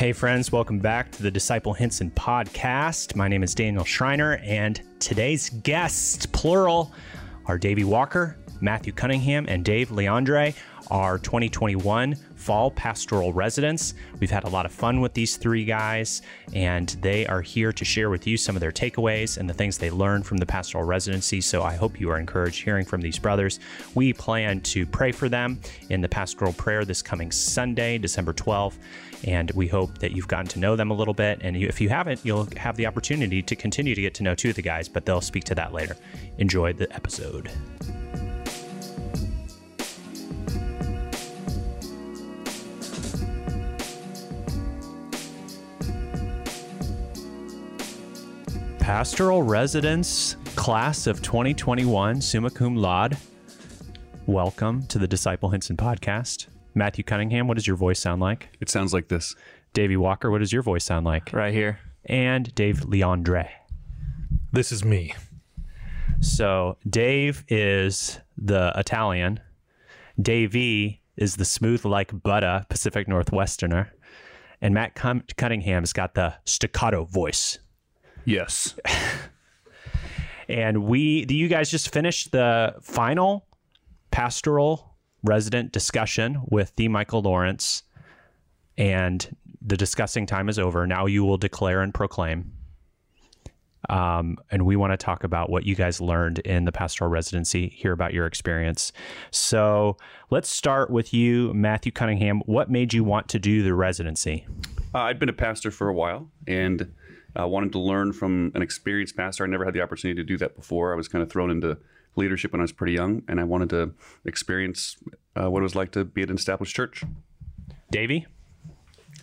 Hey, friends, welcome back to the Disciple Hinson podcast. My name is Daniel Schreiner, and today's guests, plural, are Davey Walker, Matthew Cunningham, and Dave Leandre, our 2021 fall pastoral residents. We've had a lot of fun with these three guys, and they are here to share with you some of their takeaways and the things they learned from the pastoral residency. So I hope you are encouraged hearing from these brothers. We plan to pray for them in the pastoral prayer this coming Sunday, December 12th, and we hope that you've gotten to know them a little bit. And if you haven't, you'll have the opportunity to continue to get to know two of the guys, but they'll speak to that later. Enjoy the episode. Pastoral Residence Class of 2021, summa cum laude. Welcome to the Disciple Hinson podcast. Matthew Cunningham, what does your voice sound like? It sounds like this. Davey Walker, what does your voice sound like? Right here. And Dave Leandre. This is me. So Dave is the Italian. Davey is the smooth like butter Pacific Northwesterner. And Matt Cunningham's got the staccato voice. Yes. And we, do you guys just finished the final pastoral resident discussion with the Michael Lawrence, and the discussing time is over. Now you will declare and proclaim. Um, and we want to talk about what you guys learned in the pastoral residency, hear about your experience. So let's start with you, Matthew Cunningham. What made you want to do the residency? Uh, I'd been a pastor for a while and uh, wanted to learn from an experienced pastor. I never had the opportunity to do that before. I was kind of thrown into leadership when I was pretty young, and I wanted to experience uh, what it was like to be at an established church. Davey?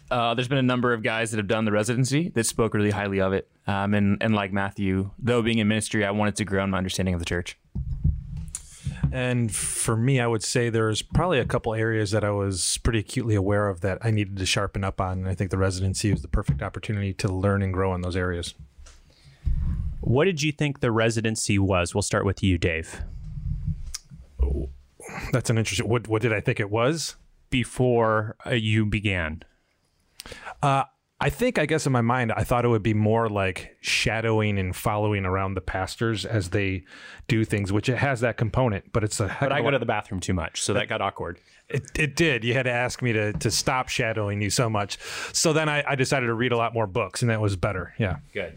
Uh, there's been a number of guys that have done the residency that spoke really highly of it. Um, and, and like Matthew, though being in ministry, I wanted to grow in my understanding of the church. And for me, I would say there's probably a couple areas that I was pretty acutely aware of that I needed to sharpen up on. And I think the residency was the perfect opportunity to learn and grow in those areas. What did you think the residency was? We'll start with you, Dave. That's an interesting. What what did I think it was? Before uh, you began, Uh, I think I guess in my mind I thought it would be more like shadowing and following around the pastors as they do things, which it has that component, but it's a heck but of I a go lot- to the bathroom too much, so that got awkward. It, it did. You had to ask me to to stop shadowing you so much. So then I, I decided to read a lot more books, and that was better. Yeah. Good.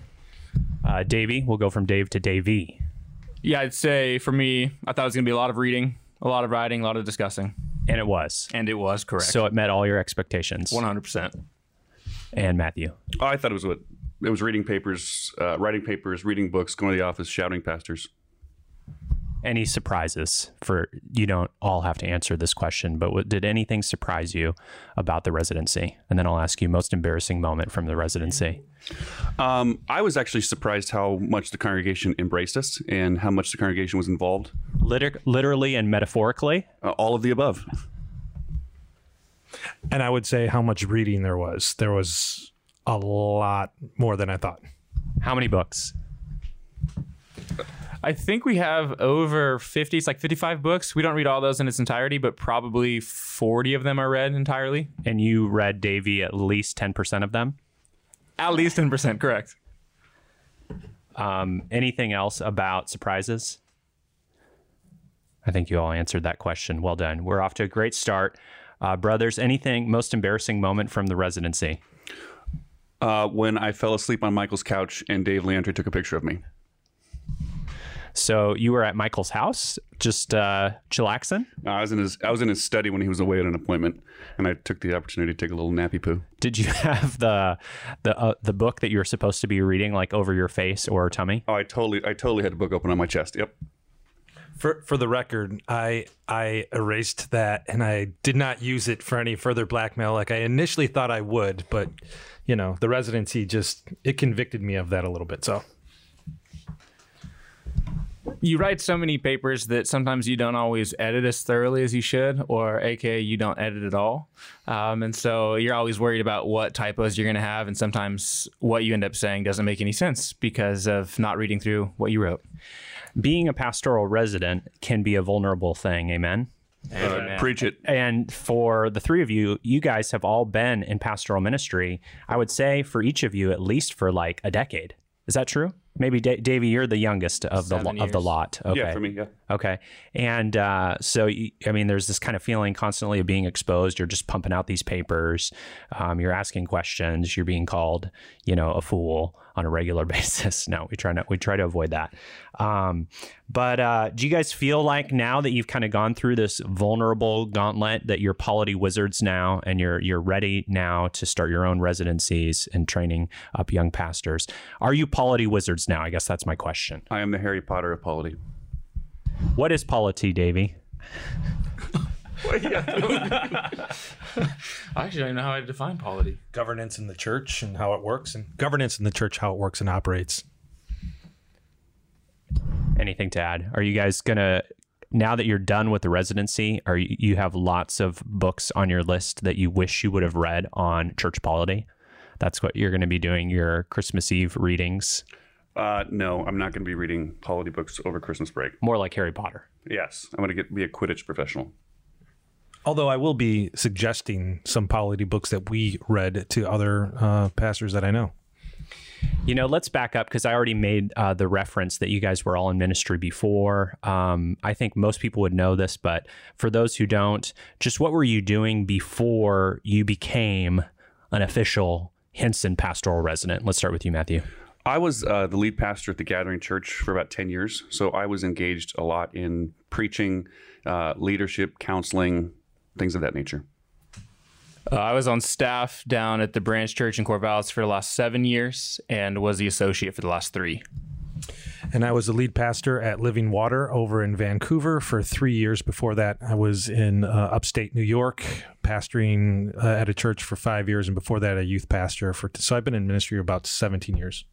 Uh, Davey, we'll go from Dave to Davey. Yeah, I'd say for me, I thought it was going to be a lot of reading, a lot of writing, a lot of discussing. And it was. And it was correct. So it met all your expectations. 100%. And Matthew. Oh, I thought it was what it was reading papers, uh, writing papers, reading books, going to the office, shouting pastors. Any surprises for you don't all have to answer this question, but what, did anything surprise you about the residency? And then I'll ask you most embarrassing moment from the residency. Um, I was actually surprised how much the congregation embraced us and how much the congregation was involved. Liter- literally and metaphorically. Uh, all of the above. And I would say how much reading there was. There was a lot more than I thought. How many books? I think we have over 50, it's like 55 books. We don't read all those in its entirety, but probably 40 of them are read entirely. And you read Davey at least 10% of them? At least 10%, correct. Um, anything else about surprises? I think you all answered that question. Well done. We're off to a great start. Uh, brothers, anything most embarrassing moment from the residency? Uh, when I fell asleep on Michael's couch and Dave Leandre took a picture of me. So you were at Michael's house, just uh, chillaxing. Uh, I was in his I was in his study when he was away at an appointment, and I took the opportunity to take a little nappy poo. Did you have the the uh, the book that you were supposed to be reading like over your face or tummy? Oh, I totally I totally had a book open on my chest. Yep. For for the record, I I erased that and I did not use it for any further blackmail like I initially thought I would, but you know, the residency just it convicted me of that a little bit. So You write so many papers that sometimes you don't always edit as thoroughly as you should, or aka you don't edit at all. Um, and so you're always worried about what typos you're going to have, and sometimes what you end up saying doesn't make any sense because of not reading through what you wrote. Being a pastoral resident can be a vulnerable thing. Amen. Amen. Preach it. And for the three of you, you guys have all been in pastoral ministry. I would say for each of you, at least for like a decade. Is that true? Maybe Da- Davey, you're the youngest of the Seven of the lot. Okay. Yeah, for me, yeah. Okay. And uh, so, you- I mean, there's this kind of feeling constantly of being exposed. You're just pumping out these papers. Um, you're asking questions. You're being called, you know, a fool on a regular basis. No, we try not. We try to avoid that. Um, but uh, do you guys feel like now that you've kind of gone through this vulnerable gauntlet that you're polity wizards now, and you're you're ready now to start your own residencies and training up young pastors? Are you polity wizards now? I guess that's my question. I am the Harry Potter of polity. What is polity, Davey? I actually don't know how I define polity. Governance in the church and how it works, and governance in the church how it works and operates. anything to add? Are you guys gonna now that you're done with the residency? Are you, you have lots of books on your list that you wish you would have read on church polity? That's what you're going to be doing your Christmas Eve readings, Uh, no, I'm not going to be reading polity books over Christmas break. more like Harry Potter. Yes, I'm going to get be a Quidditch professional. Although I will be suggesting some polity books that we read to other uh, pastors that I know. You know, let's back up because I already made uh, the reference that you guys were all in ministry before. Um, I think most people would know this, but for those who don't, just what were you doing before you became an official Hinson pastoral resident? Let's start with you, Matthew. I was uh, the lead pastor at the Gathering Church for about 10 years. So I was engaged a lot in preaching, uh, leadership, counseling, things of that nature. Uh, I was on staff down at the branch church in Corvallis for the last seven years and was the associate for the last three. And I was the lead pastor at Living Water over in Vancouver for three years. Before that, I was in uh, upstate New York, pastoring uh, at a church for five years. And before that, a youth pastor for. So I've been in ministry about 17 years.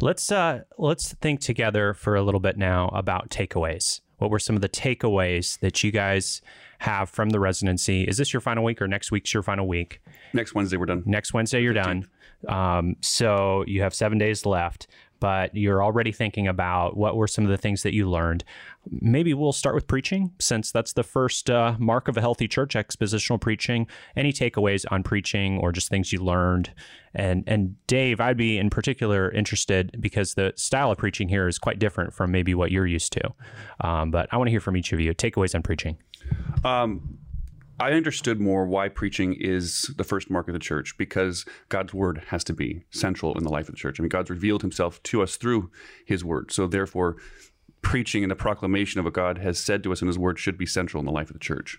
Let's uh let's think together for a little bit now about takeaways. What were some of the takeaways that you guys have from the residency? Is this your final week or next week's your final week? Next Wednesday, we're done. Next Wednesday you're done. Um, so you have seven days left, but you're already thinking about what were some of the things that you learned. Maybe we'll start with preaching, since that's the first uh, mark of a healthy church: expositional preaching. Any takeaways on preaching, or just things you learned? And and Dave, I'd be in particular interested because the style of preaching here is quite different from maybe what you're used to. Um, but I want to hear from each of you. Takeaways on preaching. Um, I understood more why preaching is the first mark of the church because God's word has to be central in the life of the church. I mean, God's revealed himself to us through his word. So, therefore, preaching and the proclamation of what God has said to us in his word should be central in the life of the church.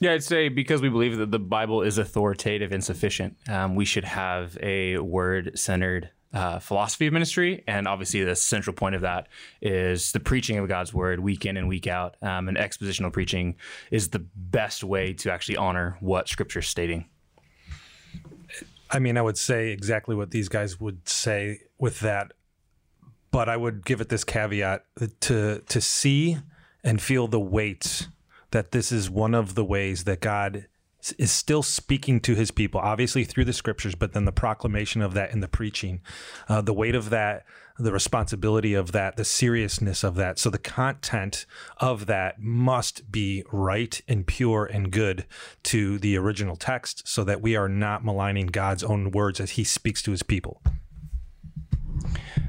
Yeah, I'd say because we believe that the Bible is authoritative and sufficient, um, we should have a word centered uh, philosophy of ministry. And obviously, the central point of that is the preaching of God's word week in and week out. Um, and expositional preaching is the best way to actually honor what Scripture is stating. I mean, I would say exactly what these guys would say with that, but I would give it this caveat to to see and feel the weight that this is one of the ways that God is still speaking to his people, obviously through the scriptures, but then the proclamation of that in the preaching, uh, the weight of that, the responsibility of that, the seriousness of that. So the content of that must be right and pure and good to the original text so that we are not maligning God's own words as he speaks to his people.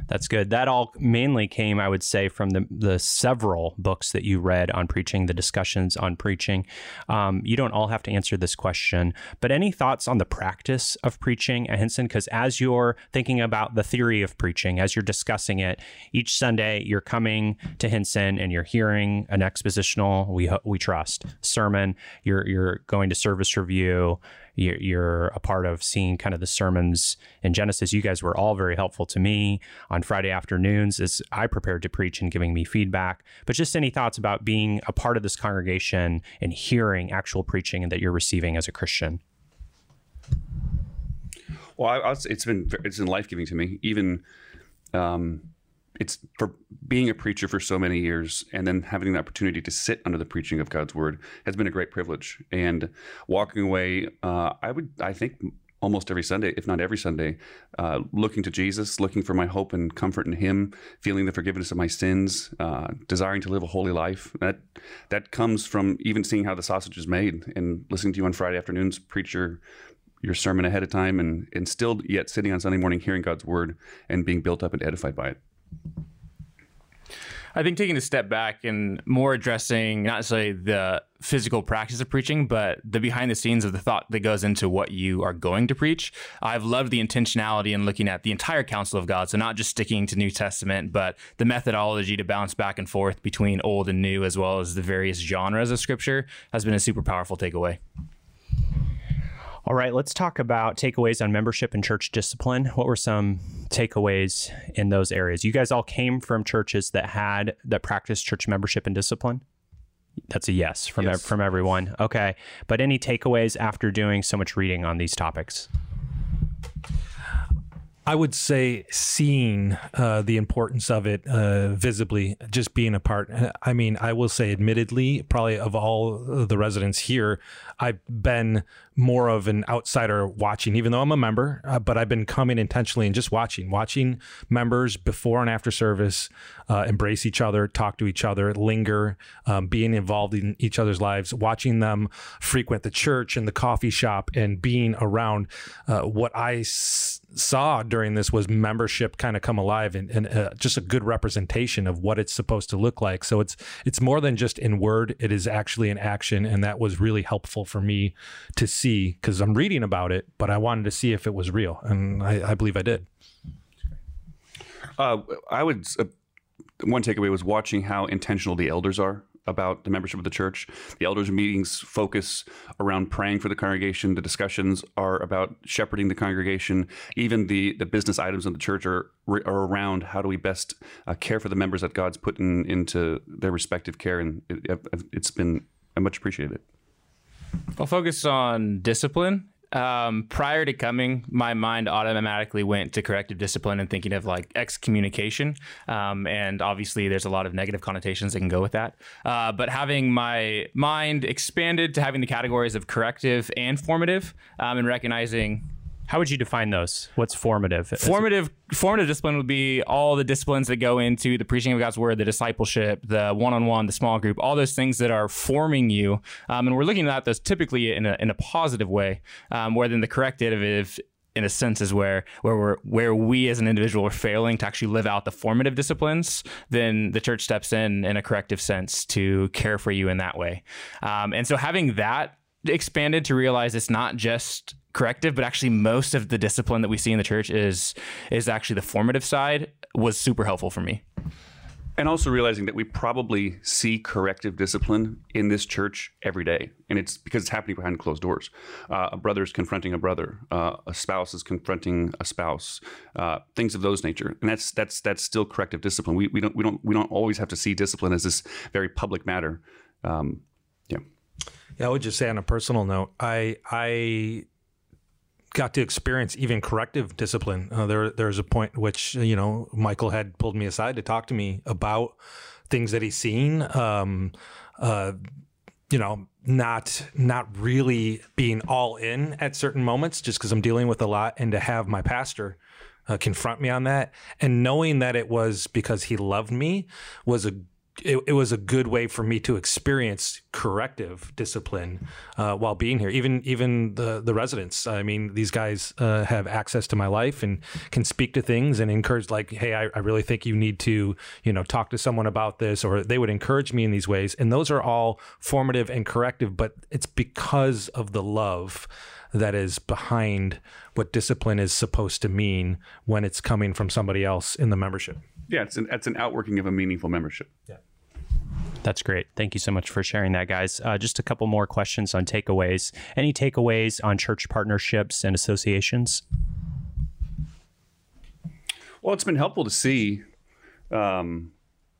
That's good. That all mainly came, I would say, from the the several books that you read on preaching, the discussions on preaching. Um, you don't all have to answer this question, but any thoughts on the practice of preaching Hinson? Because as you're thinking about the theory of preaching, as you're discussing it each Sunday, you're coming to Hinson and you're hearing an expositional, we we trust sermon. You're you're going to service review you're, you're a part of seeing kind of the sermons in Genesis. You guys were all very helpful to me on Friday afternoons as I prepared to preach and giving me feedback. But just any thoughts about being a part of this congregation and hearing actual preaching and that you're receiving as a Christian? Well, I, I it's been it's been life giving to me. Even um, it's for being a preacher for so many years, and then having the opportunity to sit under the preaching of God's word has been a great privilege. And walking away, uh, I would I think almost every Sunday, if not every Sunday, uh, looking to Jesus, looking for my hope and comfort in Him, feeling the forgiveness of my sins, uh, desiring to live a holy life. That that comes from even seeing how the sausage is made and listening to you on Friday afternoons preach your sermon ahead of time, and and still yet sitting on Sunday morning hearing God's word and being built up and edified by it. I think taking a step back and more addressing not necessarily the physical practice of preaching, but the behind the scenes of the thought that goes into what you are going to preach. I've loved the intentionality in looking at the entire counsel of God. So not just sticking to New Testament, but the methodology to bounce back and forth between old and new, as well as the various genres of scripture has been a super powerful takeaway. All right, let's talk about takeaways on membership and church discipline. What were some takeaways in those areas? You guys all came from churches that had that practiced church membership and discipline. That's a yes from Yes. from everyone. Okay, but any takeaways after doing so much reading on these topics? I would say seeing uh, the importance of it uh, visibly, just being a part. I mean, I will say, admittedly, probably of all the residents here, I've been more of an outsider watching, even though I'm a member, uh, but I've been coming intentionally and just watching, watching members before and after service uh, embrace each other, talk to each other, linger, um, being involved in each other's lives, watching them frequent the church and the coffee shop and being around uh, what I saw during this was membership kind of come alive and, and uh, just a good representation of what it's supposed to look like. So it's it's more than just in word; it is actually in action, and that was really helpful for me to see because I'm reading about it, but I wanted to see if it was real, and I, I believe I did. Uh, I would. Uh, one takeaway was watching how intentional the elders are about the membership of the church. The elders' meetings focus around praying for the congregation. The discussions are about shepherding the congregation. Even the, the business items of the church are, are around how do we best uh, care for the members that God's put in, into their respective care. And it, it's been, I much appreciated. I'll focus on discipline. Um, prior to coming, my mind automatically went to corrective discipline and thinking of like excommunication. Um, and obviously, there's a lot of negative connotations that can go with that. Uh, but having my mind expanded to having the categories of corrective and formative, um, and recognizing How would you define those? What's formative? formative formative discipline would be all the disciplines that go into the preaching of God's word, the discipleship, the one-on-one, the small group, all those things that are forming you. Um, and we're looking at those typically in a, in a positive way, um, where then the corrective in a sense is where where we're where we as an individual are failing to actually live out the formative disciplines, then the church steps in in a corrective sense to care for you in that way. Um, and so having that expanded to realize it's not just corrective, but actually most of the discipline that we see in the church is is actually the formative side was super helpful for me. And also realizing that we probably see corrective discipline in this church every day. And it's because it's happening behind closed doors. Uh, a brother is confronting a brother, uh, a spouse is confronting a spouse, uh, things of those nature. And that's that's that's still corrective discipline. We, we don't we don't we don't always have to see discipline as this very public matter. Um, yeah. Yeah, I would just say on a personal note, I I got to experience even corrective discipline. Uh, there there's a point which you know Michael had pulled me aside to talk to me about things that he's seen. Um, uh, you know, not not really being all in at certain moments, just because I'm dealing with a lot, and to have my pastor. Uh, confront me on that and knowing that it was because he loved me was a it, it was a good way for me to experience corrective discipline uh, while being here. Even even the the residents. I mean, these guys uh, have access to my life and can speak to things and encourage. Like, hey, I, I really think you need to you know talk to someone about this, or they would encourage me in these ways. And those are all formative and corrective. But it's because of the love that is behind what discipline is supposed to mean when it's coming from somebody else in the membership. Yeah, it's an, it's an outworking of a meaningful membership. That's great. Thank you so much for sharing that, guys. Uh, just a couple more questions on takeaways. Any takeaways on church partnerships and associations? Well, it's been helpful to see, um,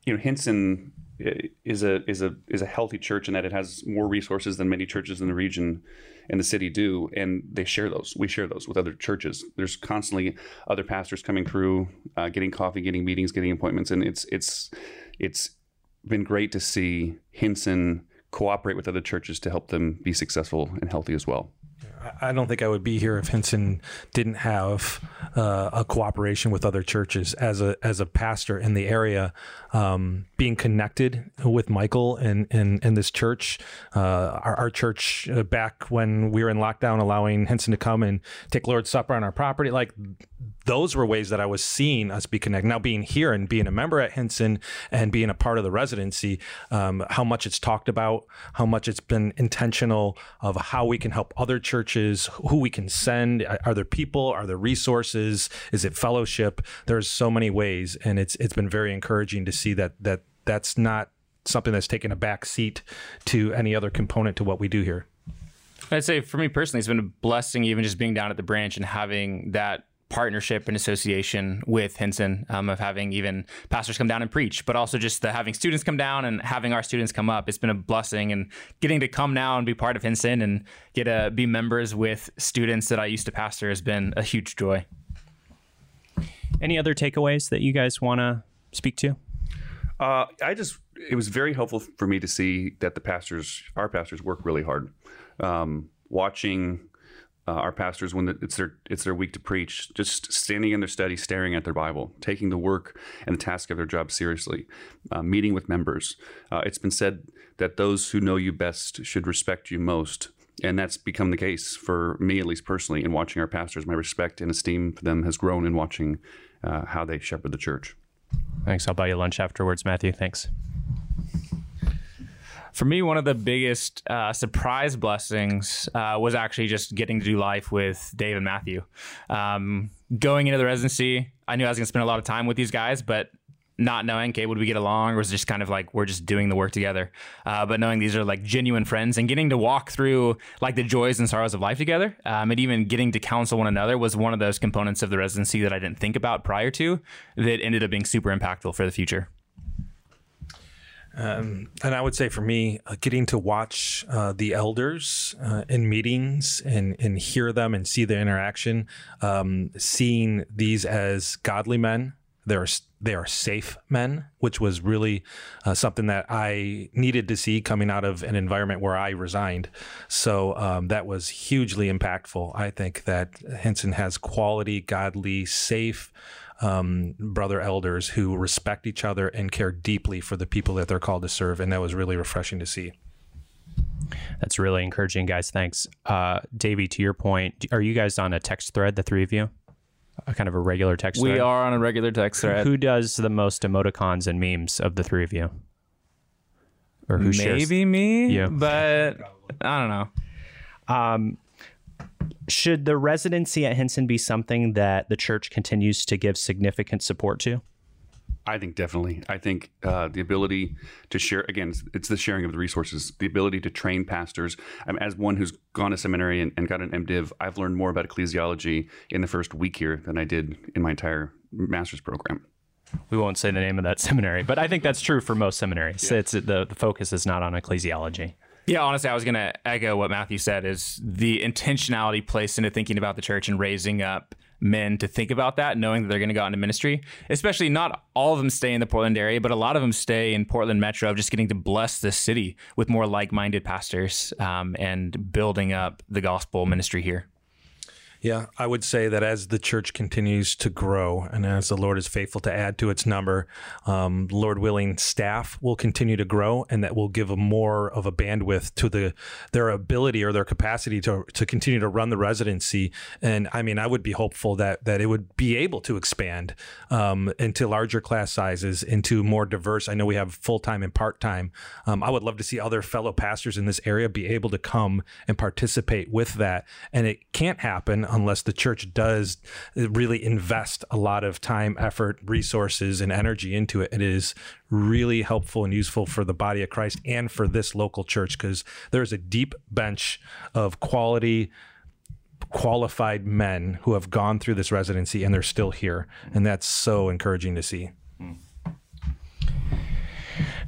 you know, Hinson is a is a is a healthy church in that it has more resources than many churches in the region and the city do, and they share those. We share those with other churches. There's constantly other pastors coming through, uh, getting coffee, getting meetings, getting appointments, and it's it's it's been great to see Hinson cooperate with other churches to help them be successful and healthy as well. I don't think I would be here if Hinson didn't have uh, a cooperation with other churches. As a as a pastor in the area, um, being connected with Michael and and, and this church, uh, our, our, church uh, back when we were in lockdown, allowing Hinson to come and take Lord's Supper on our property, like those were ways that I was seeing us be connected. Now, being here and being a member at Hinson and being a part of the residency, um, how much it's talked about, how much it's been intentional of how we can help other churches, who we can send. Are there people? Are there resources? Is it fellowship? There's so many ways, and it's it's been very encouraging to see that that that's not something that's taken a back seat to any other component to what we do here. I'd say for me personally, it's been a blessing even just being down at the branch and having that partnership and association with Hinson um, of having even pastors come down and preach, but also just the having students come down and having our students come up. It's been a blessing and getting to come now and be part of Hinson and get to be members with students that I used to pastor has been a huge joy. Any other takeaways that you guys want to speak to? Uh, I just, it was very helpful for me to see that the pastors, our pastors, work really hard. Um, watching uh, our pastors when it's their it's their week to preach, just standing in their study, staring at their Bible, taking the work and the task of their job seriously, uh, meeting with members. Uh, it's been said that those who know you best should respect you most, and that's become the case for me, at least personally, in watching our pastors. My respect and esteem for them has grown in watching uh, how they shepherd the church. Thanks. I'll buy you lunch afterwards, Matthew. Thanks for me, one of the biggest uh, surprise blessings uh, was actually just getting to do life with Dave and Matthew. Um, going into the residency, I knew I was going to spend a lot of time with these guys, but not knowing, okay, would we get along, or was it just kind of like we're just doing the work together? Uh, but knowing these are like genuine friends and getting to walk through like the joys and sorrows of life together, um, and even getting to counsel one another was one of those components of the residency that I didn't think about prior to that ended up being super impactful for the future. Um, and I would say for me, uh, getting to watch uh, the elders uh, in meetings and, and hear them and see their interaction, um, seeing these as godly men, they're they are safe men, which was really uh, something that I needed to see coming out of an environment where I resigned. So um, that was hugely impactful. I think that Hinson has quality, godly, safe um, brother elders who respect each other and care deeply for the people that they're called to serve. And that was really refreshing to see. That's really encouraging, guys. Thanks. Uh, Davey, to your point, are you guys on a text thread, the three of you? A kind of a regular text thread. we thread? are on a regular text thread. Who does the most emoticons and memes of the three of you? Or who Maybe shares? me, you. but I don't know. Um, should the residency at Hinson be something that the church continues to give significant support to? I think definitely. I think uh, the ability to share again, it's the sharing of the resources, the ability to train pastors. Um, as one who's gone to seminary and, and got an MDiv, I've learned more about ecclesiology in the first week here than I did in my entire master's program. We won't say the name of that seminary, but I think that's true for most seminaries. Yeah. It's the, the focus is not on ecclesiology. Yeah, honestly, I was going to echo what Matthew said is the intentionality placed into thinking about the church and raising up men to think about that, knowing that they're going to go into ministry. Especially not all of them stay in the Portland area, but a lot of them stay in Portland Metro, of just getting to bless this city with more like-minded pastors um, and building up the gospel ministry here. Yeah, I would say that as the church continues to grow and as the Lord is faithful to add to its number, um, Lord willing, staff will continue to grow and that will give more of a bandwidth to the their ability or their capacity to, to continue to run the residency. And I mean, I would be hopeful that that it would be able to expand um, into larger class sizes, into more diverse. I know we have full time and part time. Um, I would love to see other fellow pastors in this area be able to come and participate with that. And it can't happen unless the church does really invest a lot of time, effort, resources, and energy into it. It is really helpful and useful for the body of Christ and for this local church because there's a deep bench of quality qualified men who have gone through this residency and they're still here. And that's so encouraging to see.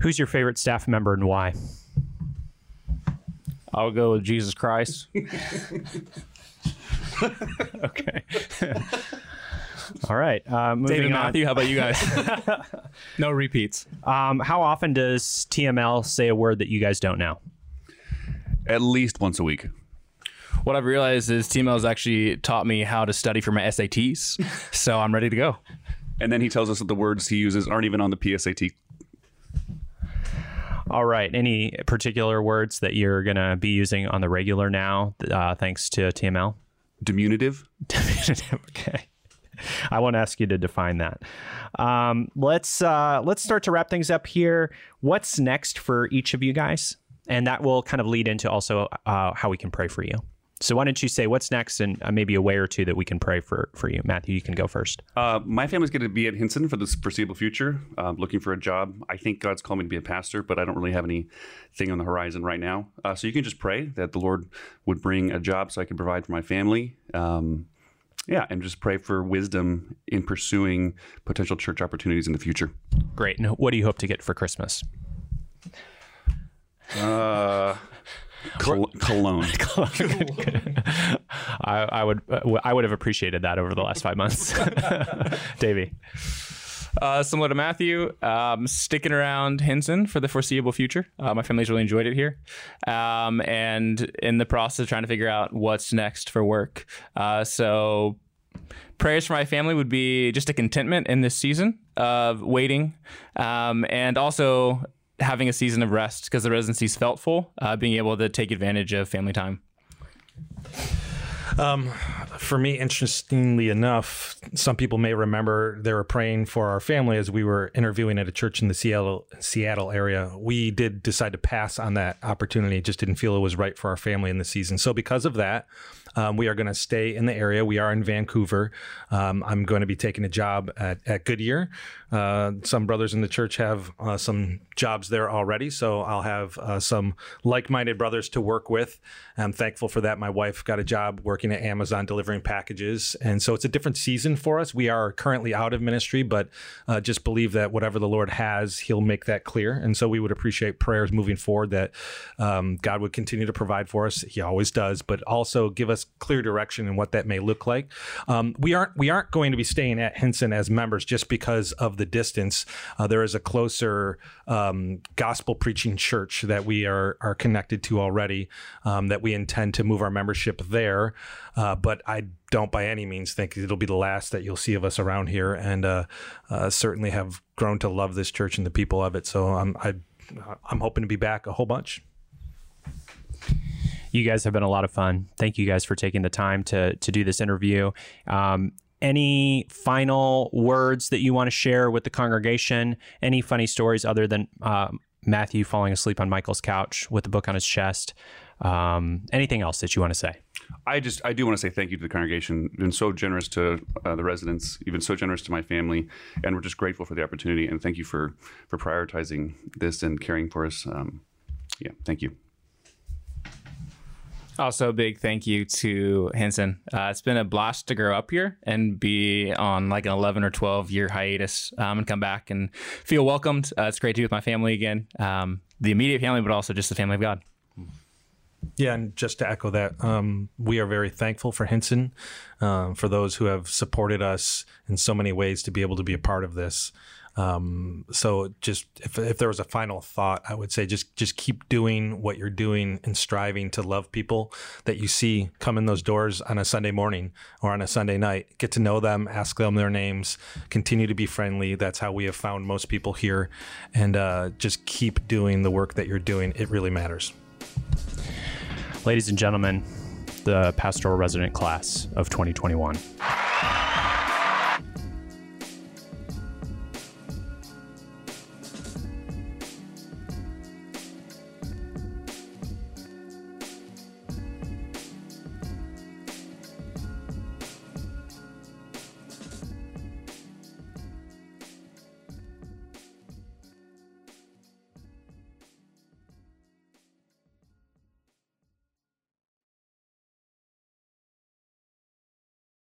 Who's your favorite staff member and why? I'll go with jesus christ okay. All right. Uh, David Matthew, how about you guys? no repeats. Um, how often does TML say a word that you guys don't know? At least once a week. what I've realized is TML has actually taught me how to study for my SATs, so I'm ready to go. And then he tells us that the words he uses aren't even on the PSAT. All right. Any particular words that you're going to be using on the regular now, uh, thanks to TML? Diminutive. Diminutive. okay. I won't ask you to define that. Um, let's uh, let's start to wrap things up here. What's next for each of you guys? And that will kind of lead into also uh, how we can pray for you. So why don't you say what's next and uh, maybe a way or two that we can pray for for you, Matthew? You can go first. Uh, my family's going to be at Hinson for the foreseeable future, uh, looking for a job. I think God's called me to be a pastor, but I don't really have anything on the horizon right now. Uh, so you can just pray that the Lord would bring a job so I can provide for my family. Um, yeah, and just pray for wisdom in pursuing potential church opportunities in the future. Great. And what do you hope to get for Christmas? Uh, col- cologne. I, I, would uh, I would have appreciated that over the last five months. Davey. Uh, similar to Matthew, um, sticking around Hinson for the foreseeable future. Uh, my family's really enjoyed it here, um, and in the process of trying to figure out what's next for work. Uh, so, prayers for my family would be just a contentment in this season of waiting, um, and also having a season of rest because the residency's felt full, uh, being able to take advantage of family time. Um, for me, interestingly enough, some people may remember they were praying for our family as we were interviewing at a church in the Seattle Seattle area. We did decide to pass on that opportunity; just didn't feel it was right for our family in the season. So, because of that, um, we are going to stay in the area. We are in Vancouver. Um, I'm going to be taking a job at, at Goodyear. Uh, some brothers in the church have uh, some jobs there already, so I'll have uh, some like minded brothers to work with. I'm thankful for that. My wife got a job working at Amazon delivering packages. And so it's a different season for us. We are currently out of ministry, but uh, just believe that whatever the Lord has, He'll make that clear. And so we would appreciate prayers moving forward that um, God would continue to provide for us. He always does, but also give us clear direction and what that may look like. Um, we aren't we aren't going to be staying at Hinson as members just because of the distance. Uh, there is a closer um, gospel preaching church that we are are connected to already um, that we intend to move our membership there. Uh, but I don't by any means think it'll be the last that you'll see of us around here, and uh, uh, certainly have grown to love this church and the people of it. So I'm I, I'm hoping to be back a whole bunch. You guys have been a lot of fun. Thank you guys for taking the time to to do this interview. Um, any final words that you want to share with the congregation? Any funny stories other than uh, Matthew falling asleep on Michael's couch with the book on his chest? Um, anything else that you want to say? I just I do want to say thank you to the congregation. Been so generous to uh, the residents. Been so generous to my family, and we're just grateful for the opportunity. And thank you for for prioritizing this and caring for us. Um, yeah, thank you. Also, a big thank you to Hinson. Uh, it's been a blast to grow up here and be on like an 11 or 12 year hiatus um, and come back and feel welcomed. Uh, it's great to be with my family again, um, the immediate family, but also just the family of God. Yeah, and just to echo that, um, we are very thankful for Hinson, uh, for those who have supported us in so many ways to be able to be a part of this. Um, so just if, if there was a final thought, I would say just just keep doing what you're doing and striving to love people that you see come in those doors on a Sunday morning or on a Sunday night. Get to know them, ask them their names, continue to be friendly. That's how we have found most people here, and uh, just keep doing the work that you're doing. It really matters. Ladies and gentlemen, the pastoral resident class of 2021.